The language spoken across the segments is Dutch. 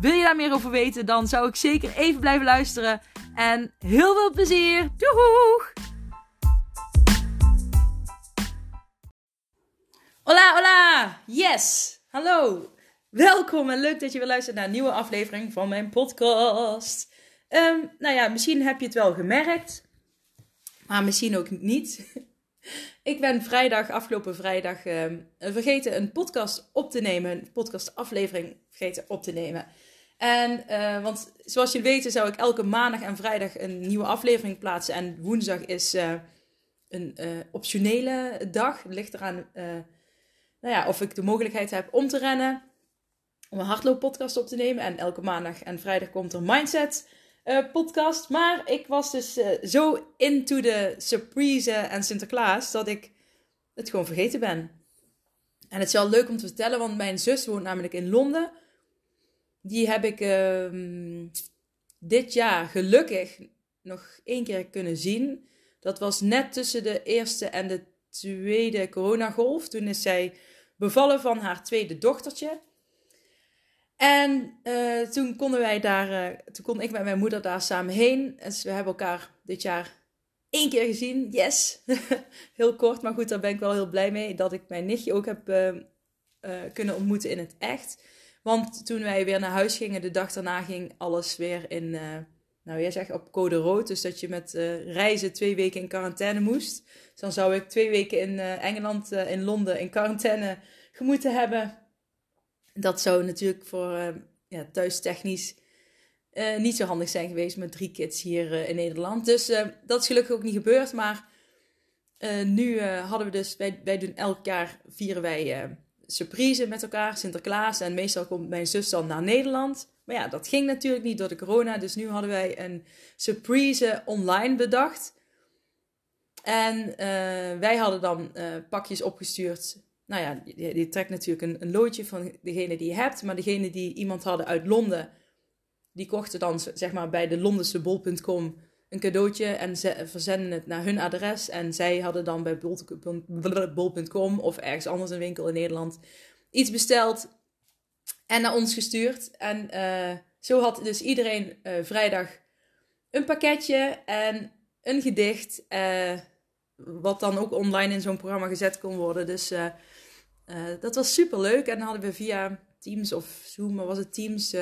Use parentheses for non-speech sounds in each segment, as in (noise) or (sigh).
Wil je daar meer over weten, dan zou ik zeker even blijven luisteren. En heel veel plezier! Doeg! Hola, hola! Yes! Hallo! Welkom en leuk dat je weer luistert naar een nieuwe aflevering van mijn podcast. Ehm, nou ja, misschien heb je het wel gemerkt, maar misschien ook niet. (laughs) Ik ben vrijdag, afgelopen vrijdag, ehm, vergeten een podcast op te nemen, een podcastaflevering vergeten op te nemen. En, uh, want zoals jullie weten zou ik elke maandag en vrijdag een nieuwe aflevering plaatsen. En woensdag is uh, een uh, optionele dag. Het ligt eraan nou ja, of ik de mogelijkheid heb om te rennen. Om een hardlooppodcast op te nemen. En elke maandag en vrijdag komt er Mindset podcast. Maar ik was dus zo into de surprise en Sinterklaas dat ik het gewoon vergeten ben. En het is wel leuk om te vertellen, want mijn zus woont namelijk in Londen. Die heb ik uh, dit jaar gelukkig nog één keer kunnen zien. Dat was net tussen de eerste en de tweede coronagolf. Toen is zij bevallen van haar tweede dochtertje. En uh, toen konden wij daar, uh, toen kon ik met mijn moeder daar samen heen. Dus we hebben elkaar dit jaar één keer gezien. Yes! (laughs) heel kort, maar goed, daar ben ik wel heel blij mee. Dat ik mijn nichtje ook heb uh, kunnen ontmoeten in het echt. Want toen wij weer naar huis gingen, de dag daarna ging alles weer in, uh, nou jij zegt op code rood. Dus dat je met uh, reizen twee weken in quarantaine moest. Dus dan zou ik twee weken in uh, Engeland, in Londen, in quarantaine gemoeten hebben. Dat zou natuurlijk voor ja, thuistechnisch niet zo handig zijn geweest met drie kids hier in Nederland. Dus dat is gelukkig ook niet gebeurd. Maar nu hadden we dus, wij, wij doen elk jaar vieren wij surprise met elkaar, Sinterklaas. En meestal komt mijn zus dan naar Nederland. Maar ja, dat ging natuurlijk niet door de corona. Dus nu hadden wij een surprise online bedacht. En uh, wij hadden dan uh, pakjes opgestuurd. Nou ja, je, je trekt natuurlijk een, een, loodje van degene die je hebt. Maar degene die iemand hadden uit Londen, die kochten dan zeg maar bij de Londense bol.com een cadeautje en ze verzenden het naar hun adres. En zij hadden dan bij bol.com of ergens anders een winkel in Nederland iets besteld en naar ons gestuurd. En uh, zo had dus iedereen uh, vrijdag een pakketje en een gedicht, uh, wat dan ook online in zo'n programma gezet kon worden. Dus dat was super leuk. En dan hadden we via Teams of Zoom, maar was het Teams,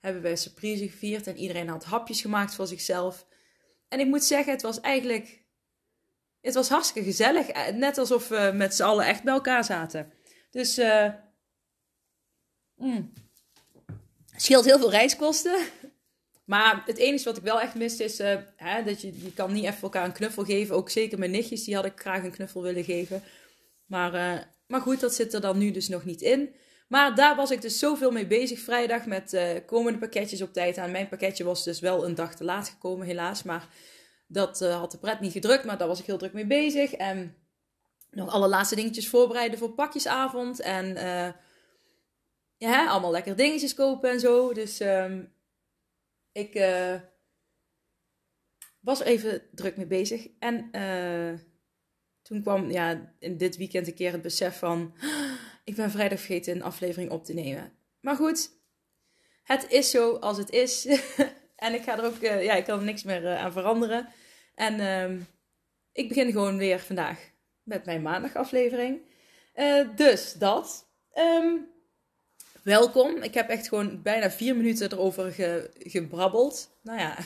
hebben we surprise gevierd. En iedereen had hapjes gemaakt voor zichzelf. En ik moet zeggen, het was eigenlijk. Het was hartstikke gezellig. Eh, net alsof we met z'n allen echt bij elkaar zaten. Dus. Uh, mm, scheelt heel veel reiskosten. Maar het enige wat ik wel echt miste is uh, hè, dat je, je kan niet even elkaar een knuffel geven. Ook zeker mijn nichtjes, die had ik graag een knuffel willen geven. Maar, maar goed, dat zit er dan nu dus nog niet in. Maar daar was ik dus zoveel mee bezig vrijdag met uh, komende pakketjes op tijd aan. Mijn pakketje was dus wel een dag te laat gekomen, helaas. Maar dat uh, had de pret niet gedrukt, maar daar was ik heel druk mee bezig. En nog alle laatste dingetjes voorbereiden voor pakjesavond. En uh, ja, allemaal lekker dingetjes kopen en zo. Dus um, ik was even druk mee bezig. En toen kwam ja, in dit weekend een keer het besef van ik ben vrijdag vergeten een aflevering op te nemen. Maar goed, het is zo als het is. (laughs) en ik ga er ook, uh, ja, ik kan er niks meer uh, aan veranderen. En uh, ik begin gewoon weer vandaag met mijn maandagaflevering. Uh, dus dat. Um, welkom. Ik heb echt gewoon bijna vier minuten erover ge, gebrabbeld. Nou ja.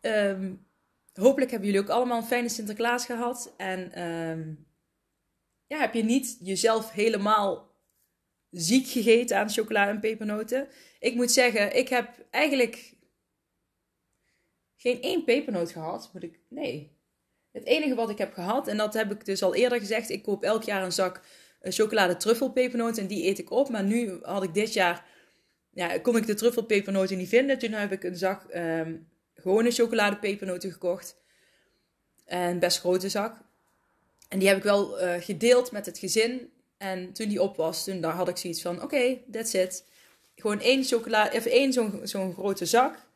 um, (laughs) hopelijk hebben jullie ook allemaal een fijne Sinterklaas gehad. En um, ja, heb je niet jezelf helemaal ziek gegeten aan chocola en pepernoten. Ik moet zeggen, ik heb eigenlijk geen één pepernoot gehad. Moet ik, nee. Het enige wat ik heb gehad, en dat heb ik dus al eerder gezegd, ik koop elk jaar een zak uh, chocolade truffelpepernoten en die eet ik op. Maar nu had ik dit jaar, ja, kon ik de truffelpepernoten niet vinden. Toen heb ik een zak um, gewone chocoladepepernoten gekocht. En best grote zak. En die heb ik wel uh, gedeeld met het gezin. En toen die op was, toen daar had ik zoiets van: oké, that's it. Gewoon één chocolade, even één zo'n zo'n grote zak.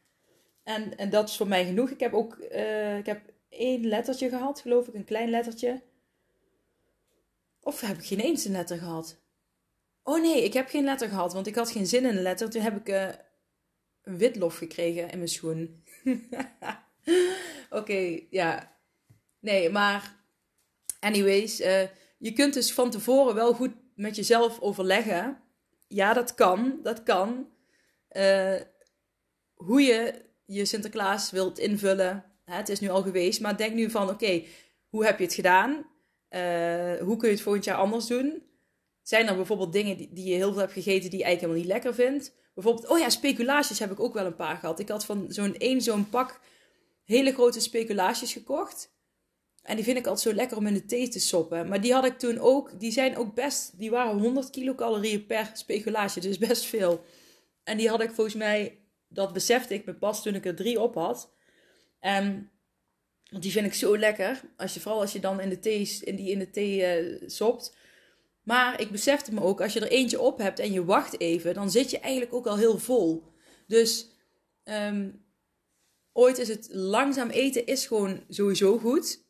En, en dat is voor mij genoeg. Ik heb ook uh, ik heb één lettertje gehad, geloof ik, een klein lettertje. Of heb ik geen eens een letter gehad? Oh nee, ik heb geen letter gehad, want ik had geen zin in een letter. Toen heb ik uh, een witlof gekregen in mijn schoen. (laughs) Oké, ja. Nee, maar anyways, uh, je kunt dus van tevoren wel goed met jezelf overleggen. Ja, dat kan, dat kan. Uh, hoe je je Sinterklaas wilt invullen. Hè, het is nu al geweest, maar denk nu van oké, hoe heb je het gedaan? Uh, hoe kun je het volgend jaar anders doen? Zijn er bijvoorbeeld dingen die, die je heel veel hebt gegeten die je eigenlijk helemaal niet lekker vindt? Bijvoorbeeld, oh ja, speculaties heb ik ook wel een paar gehad. Ik had van zo'n één zo'n pak hele grote speculaties gekocht. En die vind ik altijd zo lekker om in de thee te soppen. Maar die had ik toen ook, die zijn ook best, die waren 100 kilocalorieën per speculatie, dus best veel. En die had ik volgens mij, dat besefte ik me pas toen ik er drie op had. En want die vind ik zo lekker. Als je, vooral als je dan in de thee, in die in de thee uh, sopt. Maar ik besefte me ook, als je er eentje op hebt en je wacht even, dan zit je eigenlijk ook al heel vol. Dus um, ooit is het langzaam eten is gewoon sowieso goed.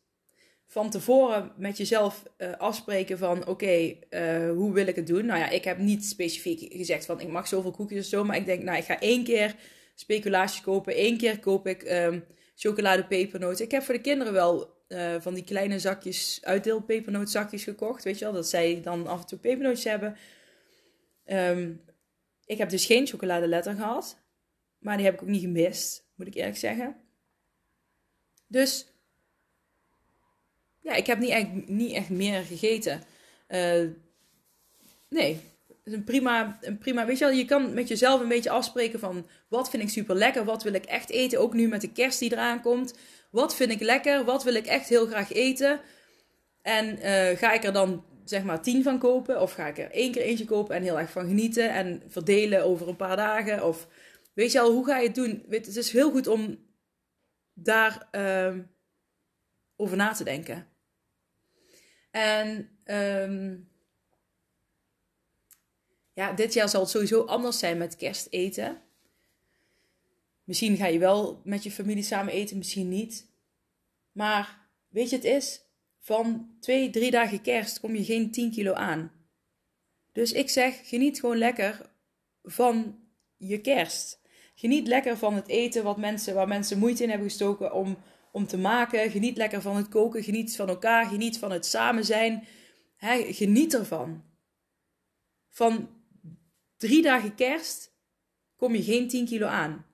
Van tevoren met jezelf uh, afspreken van oké, uh, hoe wil ik het doen? Nou ja, ik heb niet specifiek gezegd van ik mag zoveel koekjes of zo. Maar ik denk, nou ik ga één keer speculatie kopen. één keer koop ik um, chocoladepepernoten. Ik heb voor de kinderen wel uh, van die kleine zakjes, uitdeelpepernootzakjes gekocht. Weet je wel, dat zij dan af en toe pepernootjes hebben. Um, ik heb dus geen chocoladeletter gehad. Maar die heb ik ook niet gemist, moet ik eerlijk zeggen. Dus ja, ik heb niet echt, niet echt meer gegeten. Uh, nee, een prima, een prima, weet je wel, je kan met jezelf een beetje afspreken van wat vind ik super lekker, wat wil ik echt eten, ook nu met de kerst die eraan komt. Wat vind ik lekker, wat wil ik echt heel graag eten. En uh, ga ik er dan zeg maar tien van kopen of ga ik er één keer eentje kopen en heel erg van genieten en verdelen over een paar dagen of weet je al, hoe ga je het doen? Het is heel goed om daar uh, over na te denken. En um, ja, dit jaar zal het sowieso anders zijn met kersteten. Misschien ga je wel met je familie samen eten, misschien niet. Maar weet je, het is van twee, drie dagen kerst kom je geen 10 kilo aan. Dus ik zeg, geniet gewoon lekker van je kerst. Geniet lekker van het eten wat mensen, waar mensen moeite in hebben gestoken om, om te maken. Geniet lekker van het koken. Geniet van elkaar. Geniet van het samen zijn. geniet ervan. Van drie dagen kerst kom je geen 10 kilo aan.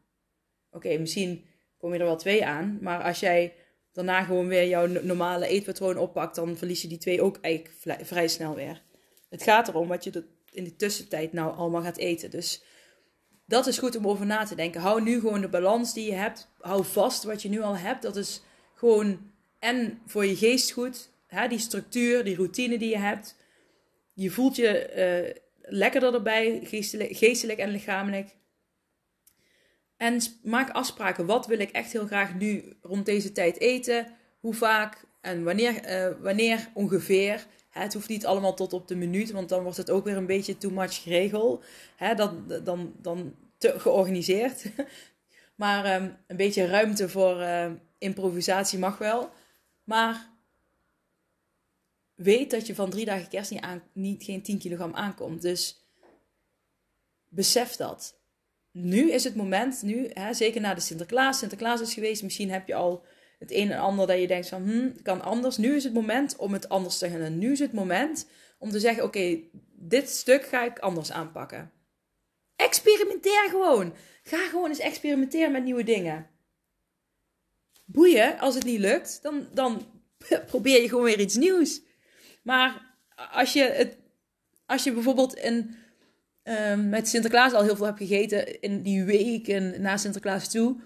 Oké, misschien kom je er wel twee aan. Maar als jij daarna gewoon weer jouw normale eetpatroon oppakt, dan verlies je die twee ook eigenlijk vrij snel weer. Het gaat erom wat je in de tussentijd nou allemaal gaat eten. Dus dat is goed om over na te denken. Hou nu gewoon de balans die je hebt. Hou vast wat je nu al hebt. Dat is gewoon en voor je geest goed. Hè, die structuur, die routine die je hebt. Je voelt je uh, lekkerder erbij, geestelijk, en lichamelijk. En maak afspraken. Wat wil ik echt heel graag nu rond deze tijd eten? Hoe vaak en wanneer, uh, wanneer ongeveer? Het hoeft niet allemaal tot op de minuut, want dan wordt het ook weer een beetje too much geregeld. Hè, dan, dan, dan te georganiseerd. (laughs) maar um, een beetje ruimte voor uh, improvisatie mag wel. Maar weet dat je van drie dagen kerst niet, aan, niet geen 10 kilogram aankomt. Dus besef dat. Nu is het moment, nu, hè, zeker na de Sinterklaas. Sinterklaas is geweest, misschien heb je al het een en ander dat je denkt van, hm, kan anders. Nu is het moment om het anders te gaan doen. Nu is het moment om te zeggen, oké, dit stuk ga ik anders aanpakken. Experimenteer gewoon. Ga gewoon eens experimenteren met nieuwe dingen. Boeien, als het niet lukt, dan, dan (laughs) probeer je gewoon weer iets nieuws. Maar als je, het, als je bijvoorbeeld um, met Sinterklaas al heel veel hebt gegeten in die weken na Sinterklaas toe.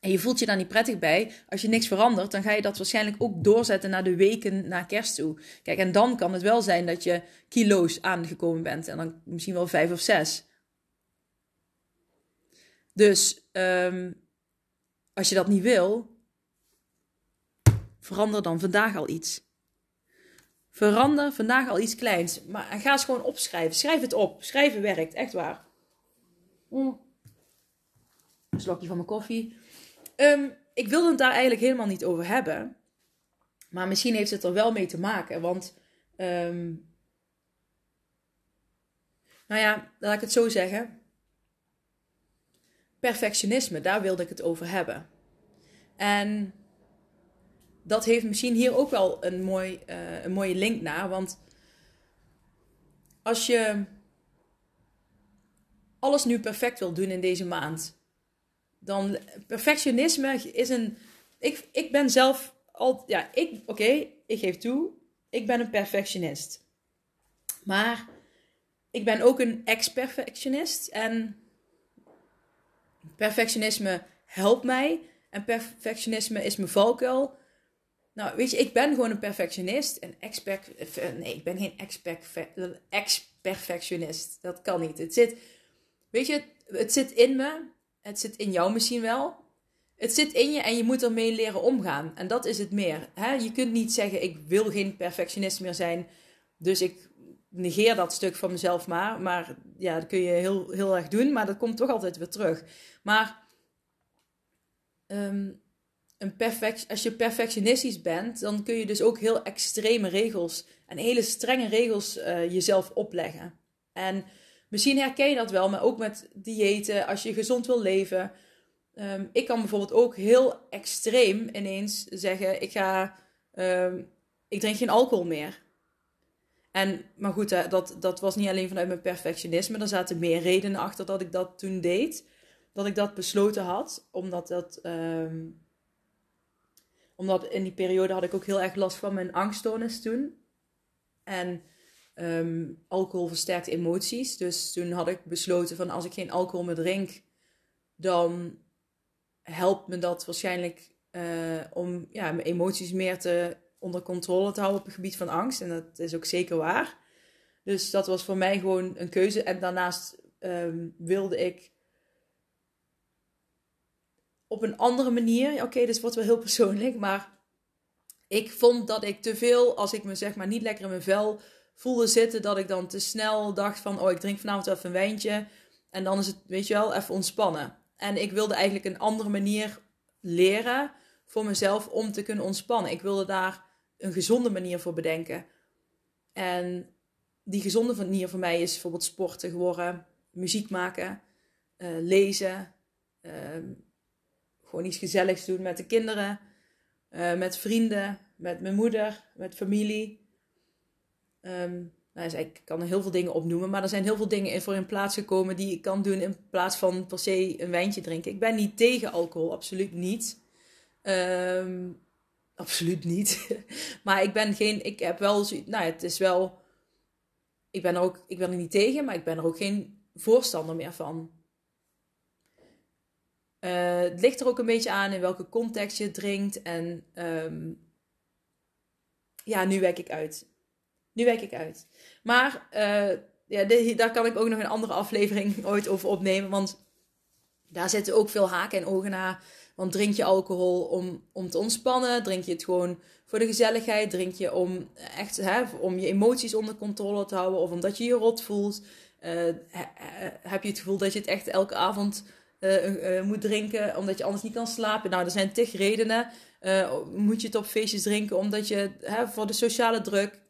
En je voelt je daar niet prettig bij. Als je niks verandert, dan ga je dat waarschijnlijk ook doorzetten naar de weken na kerst toe. Kijk, en dan kan het wel zijn dat je kilo's aangekomen bent. En dan misschien wel vijf of zes. Dus um, als je dat niet wil, verander dan vandaag al iets. Verander vandaag al iets kleins. Maar ga eens gewoon opschrijven. Schrijf het op. Schrijven werkt, echt waar. Een slokje van mijn koffie. Um, ik wilde het daar eigenlijk helemaal niet over hebben. Maar misschien heeft het er wel mee te maken. Want, um, nou ja, laat ik het zo zeggen. Perfectionisme, daar wilde ik het over hebben. En dat heeft misschien hier ook wel een, mooi, uh, een mooie link naar. Want als je alles nu perfect wil doen in deze maand, dan perfectionisme is een. Ik, ik ben zelf al. Ja, ik. Oké, ik geef toe. Ik ben een perfectionist. Maar ik ben ook een ex-perfectionist. En perfectionisme helpt mij. En perfectionisme is mijn valkuil. Nou, weet je, ik ben gewoon een perfectionist. En ex Nee, ik ben geen ex-perfectionist. Dat kan niet. Het zit. Weet je, het zit in me. Het zit in jou misschien wel. Het zit in je en je moet ermee leren omgaan. En dat is het meer. Hè? Je kunt niet zeggen: ik wil geen perfectionist meer zijn. Dus ik negeer dat stuk van mezelf maar. Maar ja, dat kun je heel, heel erg doen. Maar dat komt toch altijd weer terug. Maar um, een perfect, als je perfectionistisch bent, dan kun je dus ook heel extreme regels en hele strenge regels uh, jezelf opleggen. En misschien herken je dat wel, maar ook met diëten, als je gezond wil leven. Um, ik kan bijvoorbeeld ook heel extreem ineens zeggen: ik ga, um, ik drink geen alcohol meer. En, maar goed, dat, dat was niet alleen vanuit mijn perfectionisme. Er zaten meer redenen achter dat ik dat toen deed. Dat ik dat besloten had. Omdat dat. Um, omdat in die periode had ik ook heel erg last van mijn angststoornis toen. En um, alcohol versterkt emoties. Dus toen had ik besloten van als ik geen alcohol meer drink, dan helpt me dat waarschijnlijk uh, om ja, mijn emoties meer te, onder controle te houden op het gebied van angst. En dat is ook zeker waar. Dus dat was voor mij gewoon een keuze. En daarnaast um, wilde ik op een andere manier. Oké, dit wordt wel heel persoonlijk, maar ik vond dat ik te veel, als ik me zeg maar niet lekker in mijn vel voelde zitten, dat ik dan te snel dacht van, oh, ik drink vanavond even een wijntje. En dan is het, weet je wel, even ontspannen. En ik wilde eigenlijk een andere manier leren voor mezelf om te kunnen ontspannen. Ik wilde daar een gezonde manier voor bedenken. En die gezonde manier voor mij is bijvoorbeeld sporten geworden, muziek maken, uh, lezen, uh, gewoon iets gezelligs doen met de kinderen, uh, met vrienden, met mijn moeder, met familie. Um, nou, ik kan er heel veel dingen opnoemen, maar er zijn heel veel dingen voor in plaats gekomen die ik kan doen in plaats van per se een wijntje drinken. Ik ben niet tegen alcohol, absoluut niet. Um, absoluut niet. (laughs) maar ik ben geen, ik heb wel, nou het is wel, ik ben er ook, ik ben er niet tegen, maar ik ben er ook geen voorstander meer van. Uh, het ligt er ook een beetje aan in welke context je drinkt. En um, ja, nu wek ik uit. Nu wek ik uit. Maar uh, ja, daar kan ik ook nog een andere aflevering (laughs) ooit over opnemen. Want daar zitten ook veel haken en ogen naar. Want drink je alcohol om, om te ontspannen? Drink je het gewoon voor de gezelligheid? Drink je om echt hè, om je emoties onder controle te houden? Of omdat je je rot voelt? Uh, heb je het gevoel dat je het echt elke avond uh, moet drinken omdat je anders niet kan slapen. Nou, er zijn tig redenen. Uh, moet je het op feestjes drinken omdat je hè, voor de sociale druk.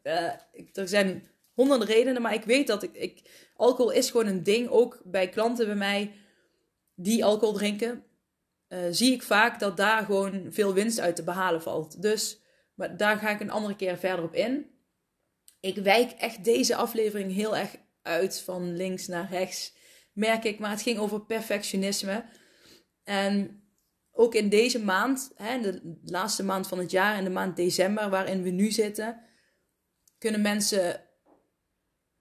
er zijn honderden redenen, maar ik weet dat ik, ik, alcohol is gewoon een ding. Ook bij klanten bij mij die alcohol drinken, zie ik vaak dat daar gewoon veel winst uit te behalen valt. Dus maar daar ga ik een andere keer verder op in. Ik wijk echt deze aflevering heel erg uit van links naar rechts merk ik. Maar het ging over perfectionisme. En ook in deze maand, hè, de laatste maand van het jaar, in de maand december waarin we nu zitten, kunnen mensen,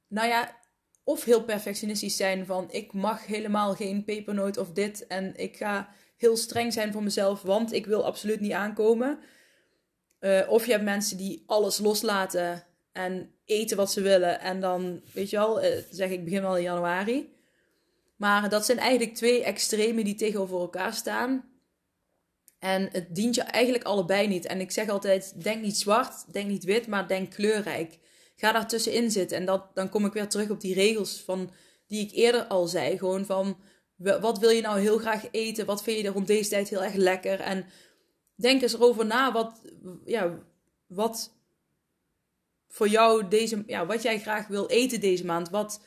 nou ja, of heel perfectionistisch zijn van ik mag helemaal geen pepernoot of dit en ik ga heel streng zijn voor mezelf, want ik wil absoluut niet aankomen. Uh, of je hebt mensen die alles loslaten en eten wat ze willen en dan, weet je wel, uh, zeg ik begin wel in januari. Maar dat zijn eigenlijk twee extremen die tegenover elkaar staan. En het dient je eigenlijk allebei niet. En ik zeg altijd, denk niet zwart, denk niet wit, maar denk kleurrijk. Ga daar tussenin zitten. En dat, dan kom ik weer terug op die regels van, die ik eerder al zei. Gewoon van, wat wil je nou heel graag eten? Wat vind je er rond deze tijd heel erg lekker? En denk eens erover na wat, ja, wat voor jou deze, ja, wat jij graag wil eten deze maand. Wat,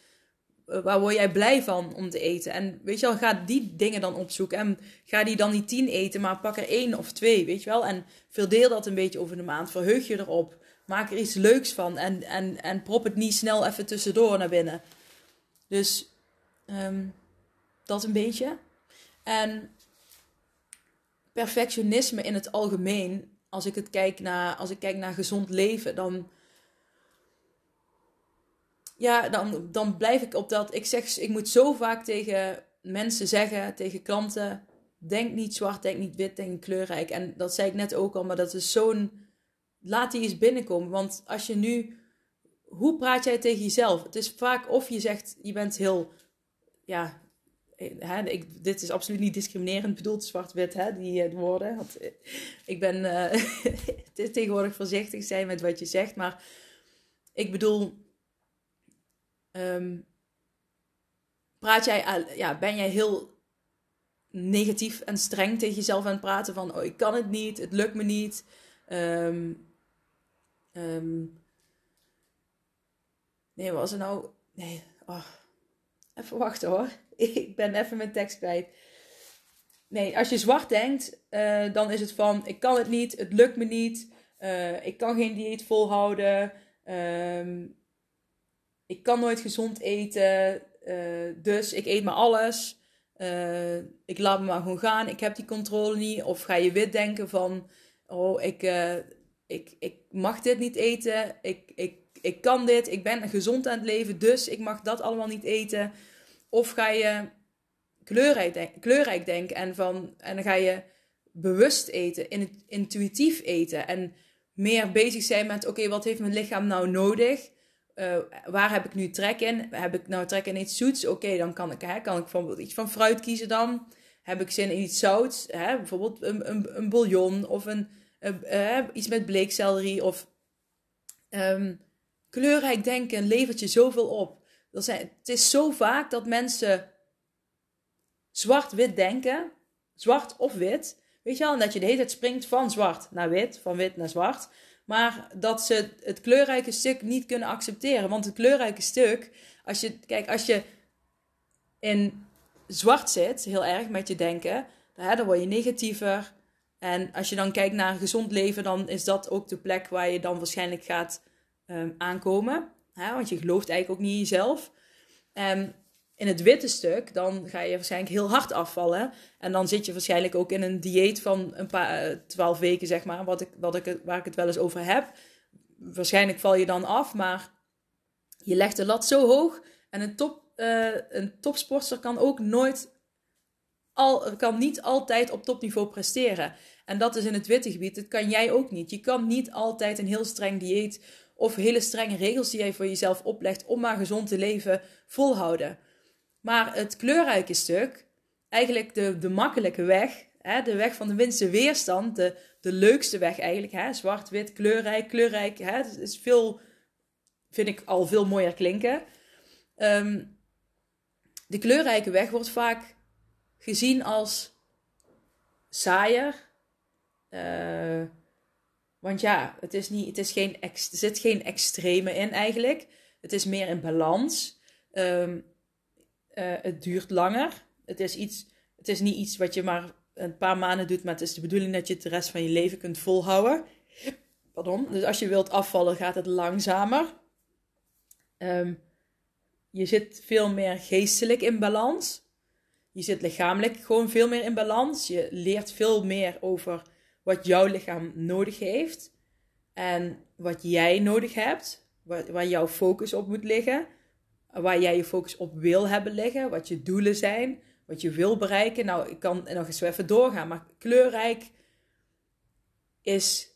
waar word jij blij van om te eten? En weet je wel, ga die dingen dan opzoeken. En ga die dan niet tien eten, maar pak er één of twee, weet je wel. En verdeel dat een beetje over de maand. Verheug je erop. Maak er iets leuks van. En, en, en prop het niet snel even tussendoor naar binnen. Dus um, dat een beetje. En perfectionisme in het algemeen, als ik, het kijk naar, als ik kijk naar gezond leven, dan, ja, dan, dan blijf ik op dat. Ik, zeg, ik moet zo vaak tegen mensen zeggen, tegen klanten: denk niet zwart, denk niet wit, denk kleurrijk. En dat zei ik net ook al, maar dat is zo'n. Laat die eens binnenkomen. Want als je nu. Hoe praat jij tegen jezelf? Het is vaak of je zegt, je bent heel ja, hè, ik, dit is absoluut niet discriminerend bedoeld, zwart-wit, hè, die uh, woorden. Uh, ik ben (laughs) uh, tegenwoordig voorzichtig zijn met wat je zegt, maar ik bedoel, um, praat jij, ja, ben jij heel negatief en streng tegen jezelf aan het praten van, oh, ik kan het niet, het lukt me niet. Um, um, nee, wat was er nou? Nee, oh. Even wachten hoor. (laughs) ik ben even mijn tekst kwijt. Nee, als je zwart denkt, uh, dan is het van: ik kan het niet, het lukt me niet, uh, ik kan geen dieet volhouden, ik kan nooit gezond eten, uh, dus ik eet maar alles, ik laat me maar gewoon gaan, ik heb die controle niet. Of ga je wit denken van: oh, ik, ik, ik mag dit niet eten, ik, ik, ik kan dit, ik ben gezond aan het leven, dus ik mag dat allemaal niet eten. Of ga je kleurrijk, denk, kleurrijk denken en, van, en dan ga je bewust eten, intuïtief eten en meer bezig zijn met: oké, wat heeft mijn lichaam nou nodig? Uh, waar heb ik nu trek in? Heb ik nou trek in iets zoets? Oké, dan kan ik, hè, kan ik bijvoorbeeld iets van fruit kiezen dan. Heb ik zin in iets zouts? Hè? Bijvoorbeeld een, een, een bouillon of een, uh, iets met bleekselderie. Of um, kleurrijk denken levert je zoveel op. Er zijn, het is zo vaak dat mensen zwart-wit denken. Zwart of wit. Weet je wel? En dat je de hele tijd springt van zwart naar wit, van wit naar zwart. Maar dat ze het kleurrijke stuk niet kunnen accepteren. Want het kleurrijke stuk, als je, kijk, als je in zwart zit, heel erg met je denken, dan word je negatiever. En als je dan kijkt naar gezond leven, dan is dat ook de plek waar je dan waarschijnlijk gaat um, aankomen. Hè? Want je gelooft eigenlijk ook niet in jezelf. En in het witte stuk, dan ga je waarschijnlijk heel hard afvallen. En dan zit je waarschijnlijk ook in een dieet van een paar, eh, twaalf weken, zeg maar, wat ik, wat ik, waar ik het wel eens over heb. Waarschijnlijk val je dan af, maar je legt de lat zo hoog. En een, top, uh, een topsporter kan ook nooit, al, kan niet altijd op topniveau presteren. En dat is in het witte gebied. Dat kan jij ook niet. Je kan niet altijd een heel streng dieet of hele strenge regels die jij voor jezelf oplegt om maar gezond te leven, volhouden. Maar het kleurrijke stuk, eigenlijk de, de makkelijke weg, hè, de weg van de minste weerstand, de, de leukste weg eigenlijk, hè, zwart, wit, kleurrijk, kleurrijk, hè, dat is veel, vind ik al veel mooier klinken. Um, de kleurrijke weg wordt vaak gezien als saaier, uh, want ja, het, is niet, het is geen er zit geen extreme in eigenlijk. Het is meer in balans. Um, uh, het duurt langer. Het is, iets, het is niet iets wat je maar een paar maanden doet, maar het is de bedoeling dat je het de rest van je leven kunt volhouden. Pardon. Dus als je wilt afvallen, gaat het langzamer. Um, je zit veel meer geestelijk in balans. Je zit lichamelijk gewoon veel meer in balans. Je leert veel meer over wat jouw lichaam nodig heeft en wat jij nodig hebt, waar, waar jouw focus op moet liggen, waar jij je focus op wil hebben liggen, wat je doelen zijn, wat je wil bereiken. Nou, ik kan nog eens even doorgaan, maar kleurrijk is,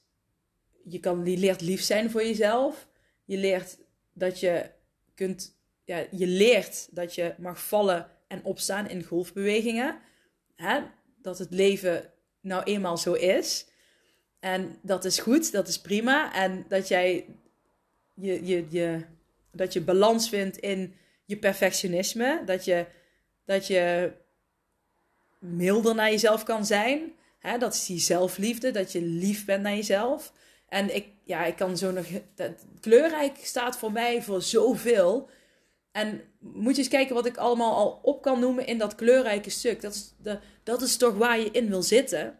je, kan, je leert lief zijn voor jezelf. Je leert dat je kunt, ja, je leert dat je mag vallen en opstaan in golfbewegingen. Hè? Dat het leven nou eenmaal zo is. En dat is goed, dat is prima. En dat jij je, je, je, dat je balans vindt in je perfectionisme. Dat je, dat je milder naar jezelf kan zijn. Dat is die zelfliefde, dat je lief bent naar jezelf. En ik, ja, ik kan zo nog. Dat, kleurrijk staat voor mij voor zoveel. En moet je eens kijken wat ik allemaal al op kan noemen in dat kleurrijke stuk. Dat is, de, dat is toch waar je in wil zitten.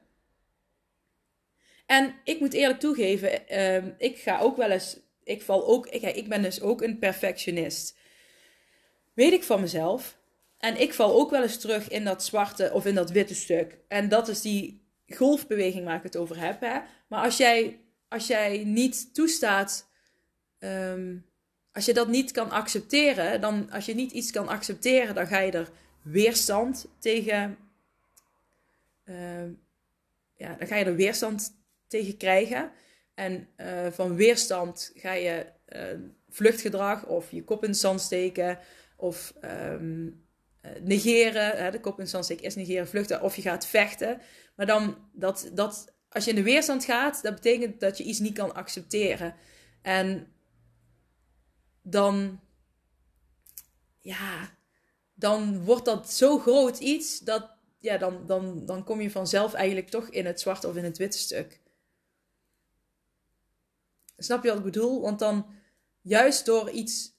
En ik moet eerlijk toegeven, uh, ik ga ook wel eens. Ik, val ook, ik, ik ben dus ook een perfectionist. Weet ik van mezelf. En ik val ook wel eens terug in dat zwarte of in dat witte stuk. En dat is die golfbeweging waar ik het over heb. Hè? Maar als jij, als jij niet toestaat. Um, als je dat niet kan accepteren, dan als je niet iets kan accepteren, dan ga je er weerstand tegen. Uh, ja, dan ga je er weerstand tegen krijgen. En uh, van weerstand ga je uh, vluchtgedrag of je kop in het zand steken of um, negeren. Hè, de kop in het zand steken is negeren, vluchten of je gaat vechten. Maar dan, dat, dat, als je in de weerstand gaat, dat betekent dat je iets niet kan accepteren. En dan, ja, dan wordt dat zo groot iets dat, ja, dan, dan, dan kom je vanzelf eigenlijk toch in het zwarte of in het witte stuk. Snap je wat ik bedoel? Want dan, juist door iets,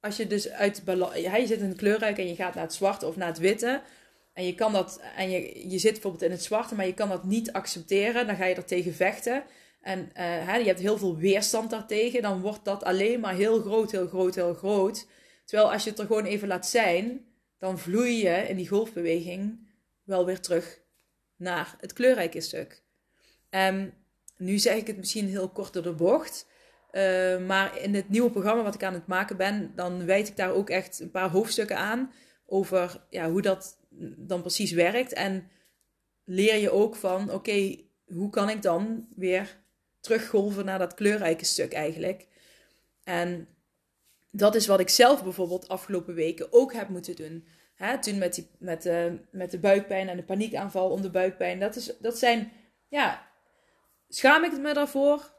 als je dus uit je zit in het kleurrijk en je gaat naar het zwarte of naar het witte. En je kan dat, en je, je zit bijvoorbeeld in het zwarte, maar je kan dat niet accepteren. Dan ga je er tegen vechten. En uh, hè, je hebt heel veel weerstand daartegen. Dan wordt dat alleen maar heel groot, heel groot, heel groot. Terwijl als je het er gewoon even laat zijn, dan vloei je in die golfbeweging wel weer terug naar het kleurrijke stuk. Um, nu zeg ik het misschien heel kort door de bocht. Uh, maar in het nieuwe programma wat ik aan het maken ben, dan wijd ik daar ook echt een paar hoofdstukken aan over ja, hoe dat dan precies werkt. En leer je ook van, oké, hoe kan ik dan weer teruggolven naar dat kleurrijke stuk eigenlijk. En dat is wat ik zelf bijvoorbeeld afgelopen weken ook heb moeten doen. Hè, toen met, die, met, de, met de buikpijn en de paniekaanval om de buikpijn. Dat, is, dat zijn, ja, schaam ik me daarvoor?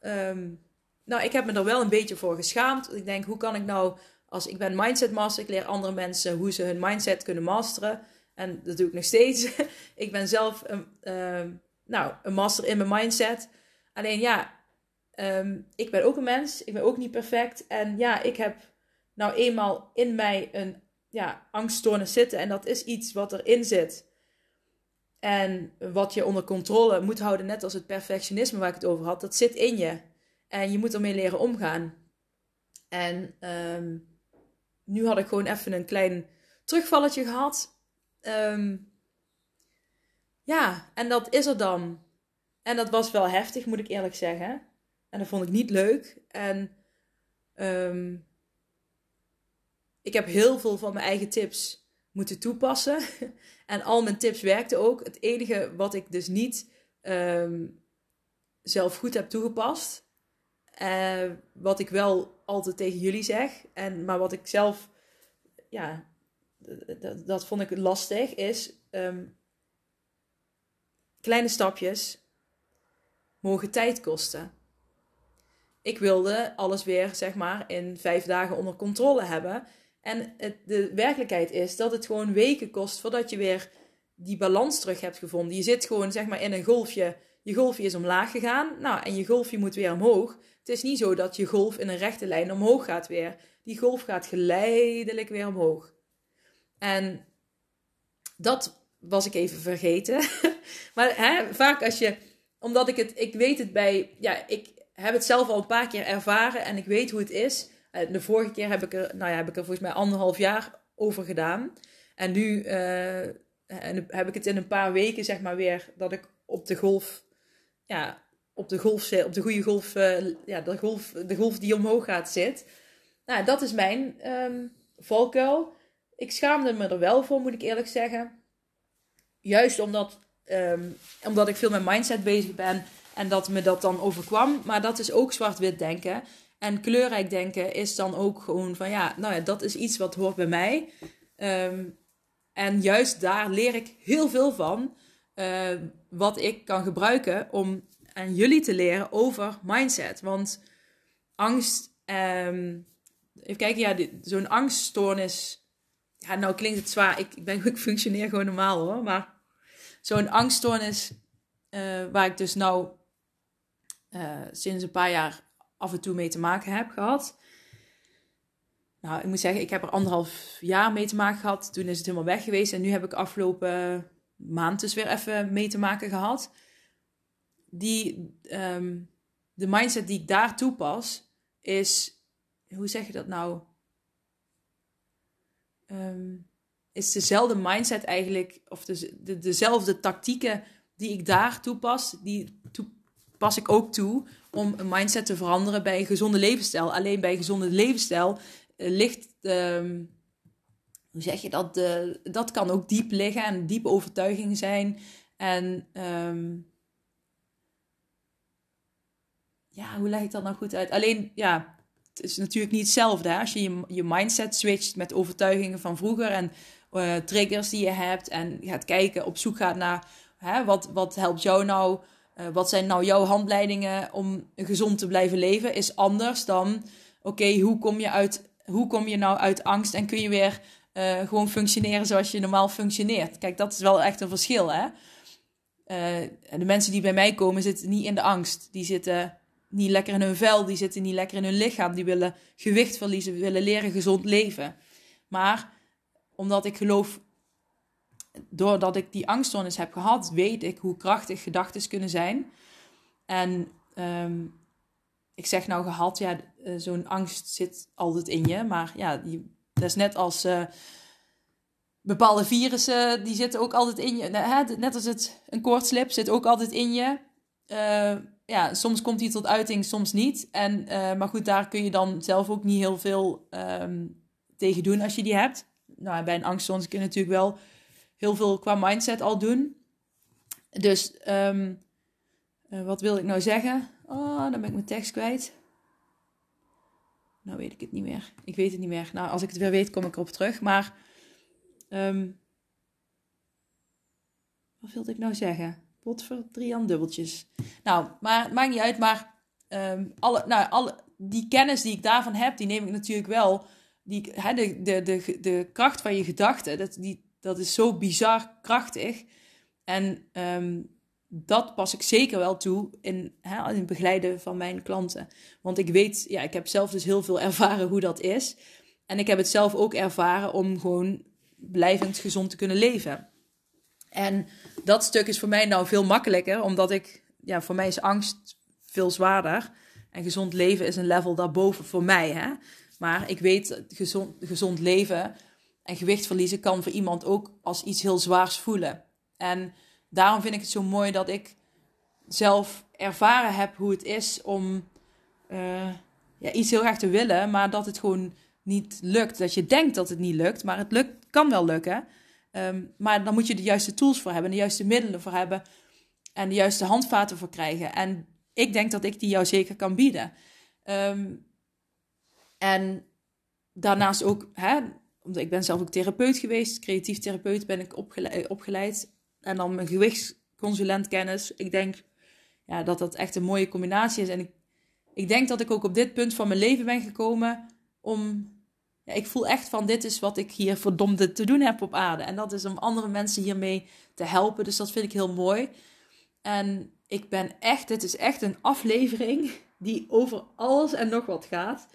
Um, nou, ik heb me er wel een beetje voor geschaamd. Ik denk, hoe kan ik nou, als ik ben mindset master, ik leer andere mensen hoe ze hun mindset kunnen masteren. En dat doe ik nog steeds. (laughs) ik ben zelf een, uh, nou, een master in mijn mindset. Alleen ja, ehm, ik ben ook een mens. Ik ben ook niet perfect. En ja, ik heb nou eenmaal in mij een ja, angststoornis zitten. En dat is iets wat erin zit. En wat je onder controle moet houden, net als het perfectionisme waar ik het over had, dat zit in je. En je moet ermee leren omgaan. En ehm, nu had ik gewoon even een klein terugvalletje gehad. Ehm, ja, en dat is er dan. En dat was wel heftig, moet ik eerlijk zeggen. En dat vond ik niet leuk. En um, ik heb heel veel van mijn eigen tips moeten toepassen. (laughs) en al mijn tips werkten ook. Het enige wat ik dus niet um, zelf goed heb toegepast. Uh, wat ik wel altijd tegen jullie zeg. En, maar wat ik zelf, ja, dat, vond ik lastig. Is um, kleine stapjes mogen tijd kosten. Ik wilde alles weer, zeg maar, in vijf dagen onder controle hebben. En het, de werkelijkheid is dat het gewoon weken kost voordat je weer die balans terug hebt gevonden. Je zit gewoon, zeg maar, in een golfje. Je golfje is omlaag gegaan. Nou, en je golfje moet weer omhoog. Het is niet zo dat je golf in een rechte lijn omhoog gaat weer. Die golf gaat geleidelijk weer omhoog. En dat was ik even vergeten. (laughs) maar hè, vaak als je omdat ik het, ik weet het bij, ja, ik heb het zelf al een paar keer ervaren en ik weet hoe het is. Eh, de vorige keer heb ik er, nou ja, heb ik er volgens mij anderhalf jaar over gedaan. En nu uh, heb ik het in een paar weken, zeg maar, weer dat ik op de golf, ja, op de golf zit, op de goede golf, uh, ja, de golf, de golf die omhoog gaat zit. Nou, dat is mijn um, valkuil. Ik schaamde me er wel voor, moet ik eerlijk zeggen. Juist omdat Um, omdat ik veel met mindset bezig ben en dat me dat dan overkwam. Maar dat is ook zwart-wit denken. En kleurrijk denken is dan ook gewoon van ja, nou ja, dat is iets wat hoort bij mij. Um, en juist daar leer ik heel veel van. eh, wat ik kan gebruiken om aan jullie te leren over mindset. Want angst, um, even kijken, ja, zo'n angststoornis. Ja, nou klinkt het zwaar. Ik, ik, ben, ik functioneer gewoon normaal hoor. Maar zo'n angststoornis, uh, waar ik dus nou uh, sinds een paar jaar af en toe mee te maken heb gehad. Nou, ik moet zeggen, ik heb er anderhalf jaar mee te maken gehad. Toen is het helemaal weg geweest. En nu heb ik afgelopen maand dus weer even mee te maken gehad. Die, um, de mindset die ik daar toepas, is, hoe zeg je dat nou? Um, is dezelfde mindset eigenlijk, of de, de, dezelfde tactieken die ik daar toepas, die pas ik ook toe om een mindset te veranderen bij een gezonde levensstijl. Alleen bij een gezonde levensstijl uh, ligt, um, hoe zeg je dat, de, dat kan ook diep liggen en diepe overtuiging zijn. En um, ja, hoe leg ik dat nou goed uit? Alleen, ja, het is natuurlijk niet hetzelfde. Als je, je mindset switcht met overtuigingen van vroeger en uh, triggers die je hebt en gaat kijken, op zoek gaat naar hè, wat, wat helpt jou nou, uh, wat zijn nou jouw handleidingen om gezond te blijven leven, is anders dan, oké, hoe kom je uit, hoe kom je nou uit angst en kun je weer uh, gewoon functioneren zoals je normaal functioneert? Kijk, dat is wel echt een verschil, hè? en de mensen die bij mij komen zitten niet in de angst, die zitten niet lekker in hun vel, die zitten niet lekker in hun lichaam, die willen gewicht verliezen, willen leren gezond leven. Maar omdat ik geloof, doordat ik die angststoornis heb gehad, weet ik hoe krachtig gedachten kunnen zijn. En um, ik zeg nou gehad, ja, eh, zo'n angst zit altijd in je. Maar ja, dat is net als uh, bepaalde virussen, die zitten ook altijd in je. Net als het, een koortslip zit ook altijd in je. Uh, ja, soms komt die tot uiting, soms niet. En, maar goed, daar kun je dan zelf ook niet heel veel um, tegen doen als je die hebt. Nou, bij een angststoornis kun je natuurlijk wel heel veel qua mindset al doen. Dus um, uh, wat wil ik nou zeggen? Oh, dan ben ik mijn tekst kwijt. Nou weet ik het niet meer. Ik weet het niet meer. Nou, als ik het weer weet, kom ik erop terug. Maar um, wat wilde ik nou zeggen? Drie dubbeltjes. Nou, maar het maakt niet uit. Maar um, alle, nou, alle, die kennis die ik daarvan heb, die neem ik natuurlijk wel. Die, hè, de, de, de, de kracht van je gedachten, dat, die, dat is zo bizar krachtig. En um, dat pas ik zeker wel toe in, hè, in het begeleiden van mijn klanten. Want ik weet, ja, ik heb zelf dus heel veel (laughs) ervaren hoe dat is. En ik heb het zelf ook ervaren om gewoon blijvend gezond te kunnen leven. En dat stuk is voor mij nou veel makkelijker, omdat ik, ja, voor mij is angst veel zwaarder. En gezond leven is een level daarboven voor mij. Hè? Maar ik weet, gezond, gezond leven en gewicht verliezen kan voor iemand ook als iets heel zwaars voelen. En daarom vind ik het zo mooi dat ik zelf ervaren heb hoe het is om uh, ja, iets heel graag te willen, maar dat het gewoon niet lukt. Dat je denkt dat het niet lukt, maar het lukt, kan wel lukken. Um, maar dan moet je de juiste tools voor hebben, de juiste middelen voor hebben en de juiste handvaten voor krijgen. En ik denk dat ik die jou zeker kan bieden. Um, en daarnaast ook, hè, omdat ik ben zelf ook therapeut geweest, creatief therapeut ben ik opgeleid. opgeleid en dan mijn gewichtsconsulentkennis. Ik denk ja, dat dat echt een mooie combinatie is. En ik, ik denk dat ik ook op dit punt van mijn leven ben gekomen om ja, ik voel echt van dit is wat ik hier verdomde te doen heb op aarde. En dat is om andere mensen hiermee te helpen. Dus dat vind ik heel mooi. En ik ben echt, dit is echt een aflevering die over alles en nog wat gaat.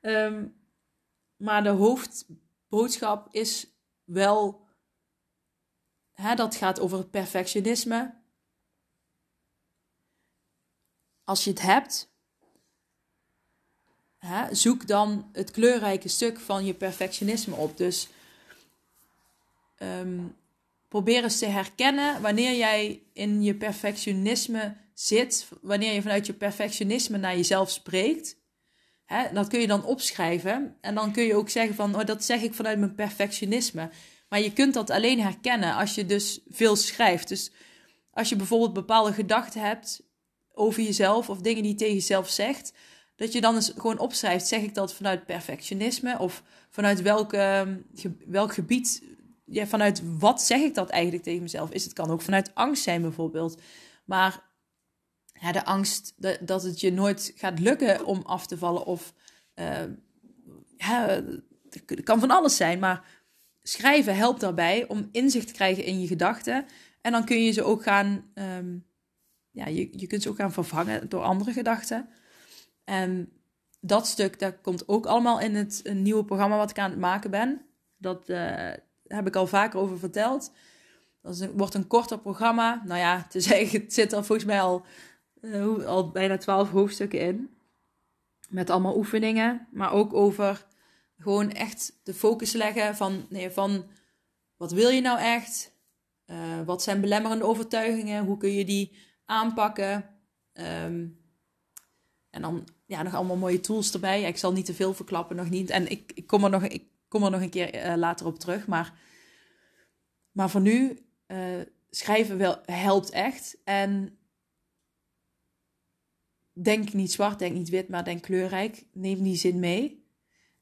Um, maar de hoofdboodschap is wel, hè, dat gaat over het perfectionisme. Als je het hebt, hè, zoek dan het kleurrijke stuk van je perfectionisme op. Dus um, probeer eens te herkennen wanneer jij in je perfectionisme zit, wanneer je vanuit je perfectionisme naar jezelf spreekt. Hè, dat kun je dan opschrijven en dan kun je ook zeggen van, oh, dat zeg ik vanuit mijn perfectionisme. Maar je kunt dat alleen herkennen als je dus veel schrijft. Dus als je bijvoorbeeld bepaalde gedachten hebt over jezelf of dingen die je tegen jezelf zegt, dat je dan eens gewoon opschrijft, zeg ik dat vanuit perfectionisme of vanuit welke, welk gebied ja, vanuit wat zeg ik dat eigenlijk tegen mezelf? Is het kan ook vanuit angst zijn bijvoorbeeld. Maar ja, de angst dat, dat het je nooit gaat lukken om af te vallen of uh, ja, het kan van alles zijn, maar schrijven helpt daarbij om inzicht te krijgen in je gedachten. En dan kun je ze ook gaan, um, ja, je, je kunt ze ook gaan vervangen door andere gedachten. En dat stuk, dat komt ook allemaal in het nieuwe programma wat ik aan het maken ben. Dat uh, heb ik al vaker over verteld. Dat wordt een korter programma. Nou ja, te (laughs) zeggen, het zit er volgens mij al, uh, al bijna twaalf hoofdstukken in. Met allemaal oefeningen. Maar ook over gewoon echt de focus leggen van, nee, van wat wil je nou echt? Uh, wat zijn belemmerende overtuigingen? Hoe kun je die aanpakken? Um, en dan ja, nog allemaal mooie tools erbij. ik zal niet te veel verklappen, nog niet. En ik, ik, kom, er nog, ik kom er nog een keer uh, later op terug. Maar, maar voor nu, schrijven wel, helpt echt. En denk niet zwart, denk niet wit, maar denk kleurrijk. Neem die zin mee.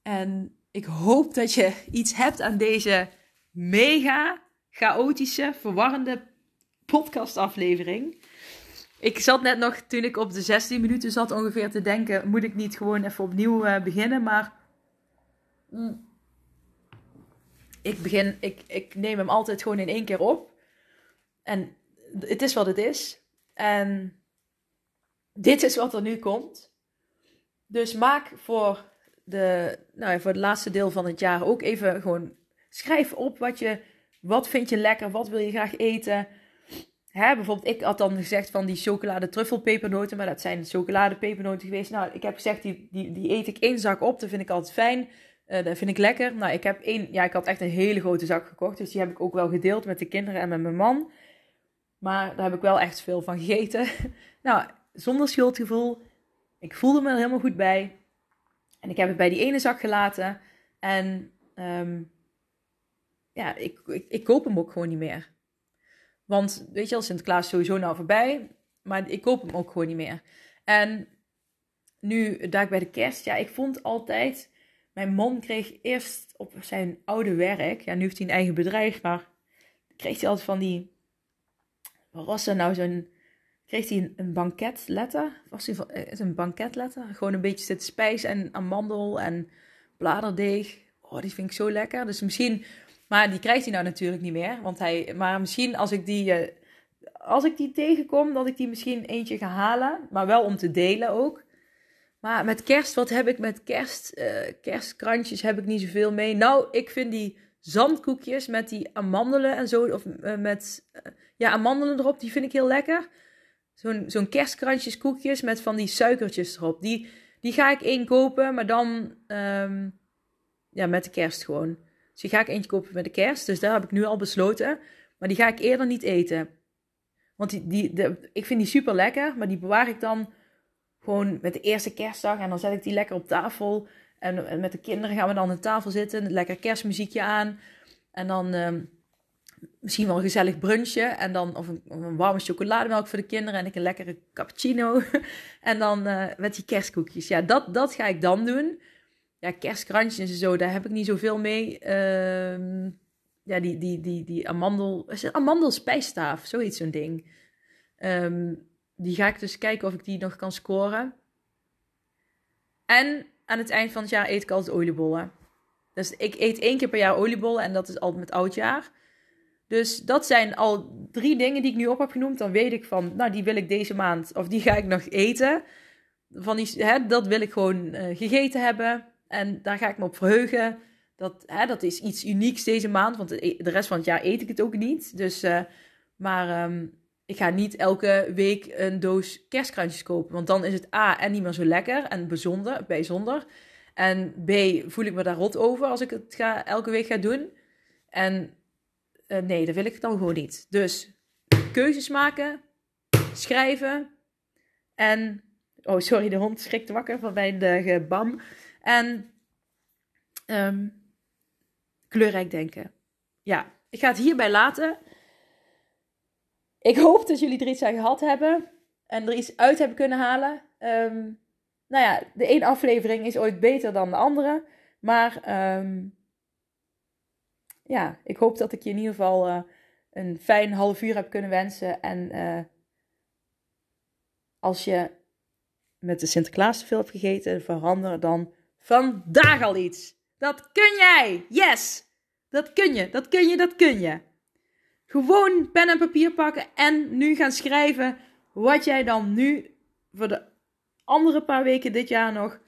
En ik hoop dat je iets hebt aan deze mega chaotische, verwarrende podcastaflevering. Ik zat net nog, toen ik op de 16 minuten zat ongeveer te denken, moet ik niet gewoon even opnieuw uh, beginnen? Maar mm, ik, begin, ik, ik neem hem altijd gewoon in één keer op. En het is wat het is. En dit is wat er nu komt. Dus maak voor de, nou, voor het laatste deel van het jaar ook even gewoon schrijf op wat je, wat vind je lekker, wat wil je graag eten. Hè, bijvoorbeeld, ik had dan gezegd van die chocolade truffelpepernoten, maar dat zijn chocoladepepernoten geweest. Nou, ik heb gezegd, die, die, die eet ik één zak op, dat vind ik altijd fijn. Uh, dat vind ik lekker. Nou, ik heb één, ja, ik had echt een hele grote zak gekocht, dus die heb ik ook wel gedeeld met de kinderen en met mijn man. Maar daar heb ik wel echt veel van gegeten. (laughs) nou, zonder schuldgevoel. Ik voelde me er helemaal goed bij. En ik heb het bij die ene zak gelaten. En um, ja, ik, ik, koop hem ook gewoon niet meer. Want weet je al, Sinterklaas sowieso nou voorbij. Maar ik koop hem ook gewoon niet meer. En nu, daar bij de kerst, ja, ik vond altijd. Mijn man kreeg eerst op zijn oude werk. Ja, nu heeft hij een eigen bedrijf, maar kreeg hij altijd van die. Wat was er nou zo'n kreeg hij een, banketletter. Was hij eh, is een banketletter? Gewoon een beetje zitten spijs en amandel en bladerdeeg. Oh, die vind ik zo lekker. Dus misschien, maar die krijgt hij nou natuurlijk niet meer. Want hij, maar misschien als ik die, uh, als ik die tegenkom, dat ik die misschien eentje ga halen. Maar wel om te delen ook. Maar met kerst, wat heb ik met kerst? Uh, kerstkrantjes heb ik niet zoveel mee. Nou, ik vind die zandkoekjes met die amandelen en zo. Of met ja, amandelen erop, die vind ik heel lekker. Zo'n kerstkrantjes koekjes met van die suikertjes erop. Die, die ga ik één kopen, maar dan um, ja, met de kerst gewoon. Dus die ga ik eentje kopen met de kerst. Dus daar heb ik nu al besloten. Maar die ga ik eerder niet eten. Want die, die, de, ik vind die super lekker, maar die bewaar ik dan gewoon met de eerste kerstdag. En dan zet ik die lekker op tafel. En, met de kinderen gaan we dan aan tafel zitten. Lekker kerstmuziekje aan. En dan... Um, misschien wel een gezellig brunchje. En dan, of een, warme chocolademelk voor de kinderen. En ik een lekkere cappuccino. (laughs) en dan uh, met die kerstkoekjes. Ja, dat, dat ga ik dan doen. Ja, kerstkrantjes en zo, daar heb ik niet zoveel mee. Uh, ja, die, die, die, die amandel... Is amandelspijstaaf? Zoiets, zo'n ding. Um, die ga ik dus kijken of ik die nog kan scoren. En aan het eind van het jaar eet ik altijd oliebollen. Dus ik eet één keer per jaar oliebollen en dat is altijd met oudjaar. Dus dat zijn al drie dingen die ik nu op heb genoemd. Dan weet ik van, nou, die wil ik deze maand, of die ga ik nog eten. Van die, hè, dat wil ik gewoon uh, gegeten hebben. En daar ga ik me op verheugen. Dat, hè, dat is iets unieks deze maand, want de rest van het jaar eet ik het ook niet. Dus, uh, maar um, ik ga niet elke week een doos kerstkrantjes kopen. Want dan is het A, en niet meer zo lekker en bijzonder, bijzonder. En B, voel ik me daar rot over als ik het ga, elke week ga doen. En uh, nee, dat wil ik dan gewoon niet. Dus keuzes maken, schrijven en. Oh, sorry, de hond schrikt wakker van bij de bam. En um, kleurrijk denken. Ja, ik ga het hierbij laten. Ik hoop dat jullie er iets aan gehad hebben en er iets uit hebben kunnen halen. Um, nou ja, de één aflevering is ooit beter dan de andere. Maar um, ja, ik hoop dat ik je in ieder geval uh, een fijn half uur heb kunnen wensen. En uh, als je met de Sinterklaas te veel hebt gegeten, verander dan vandaag al iets. Dat kun jij! Yes! Dat kun je, dat kun je, dat kun je. Gewoon pen en papier pakken en nu gaan schrijven wat jij dan nu voor de andere paar weken dit jaar nog,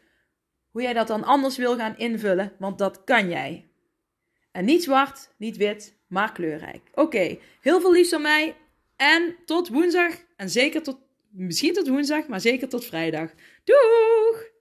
hoe jij dat dan anders wil gaan invullen, want dat kan jij. En niet zwart, niet wit, maar kleurrijk. Oké, heel veel liefs van mij en tot woensdag en zeker tot, misschien tot woensdag, maar zeker tot vrijdag. Doeg!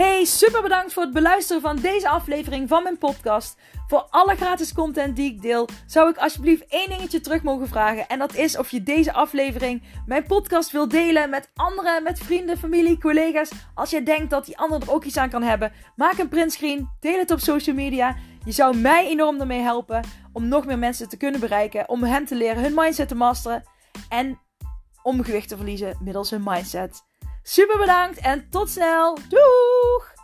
Hey, super bedankt voor het beluisteren van deze aflevering van mijn podcast. Voor alle gratis content die ik deel, zou ik alsjeblieft één dingetje terug mogen vragen. En dat is of je deze aflevering, mijn podcast, wil delen met anderen, met vrienden, familie, collega's. Als je denkt dat die ander er ook iets aan kan hebben, maak een printscreen, deel het op social media. Je zou mij enorm ermee helpen om nog meer mensen te kunnen bereiken, om hen te leren hun mindset te masteren en om gewicht te verliezen middels hun mindset. Super bedankt en tot snel. Doeg!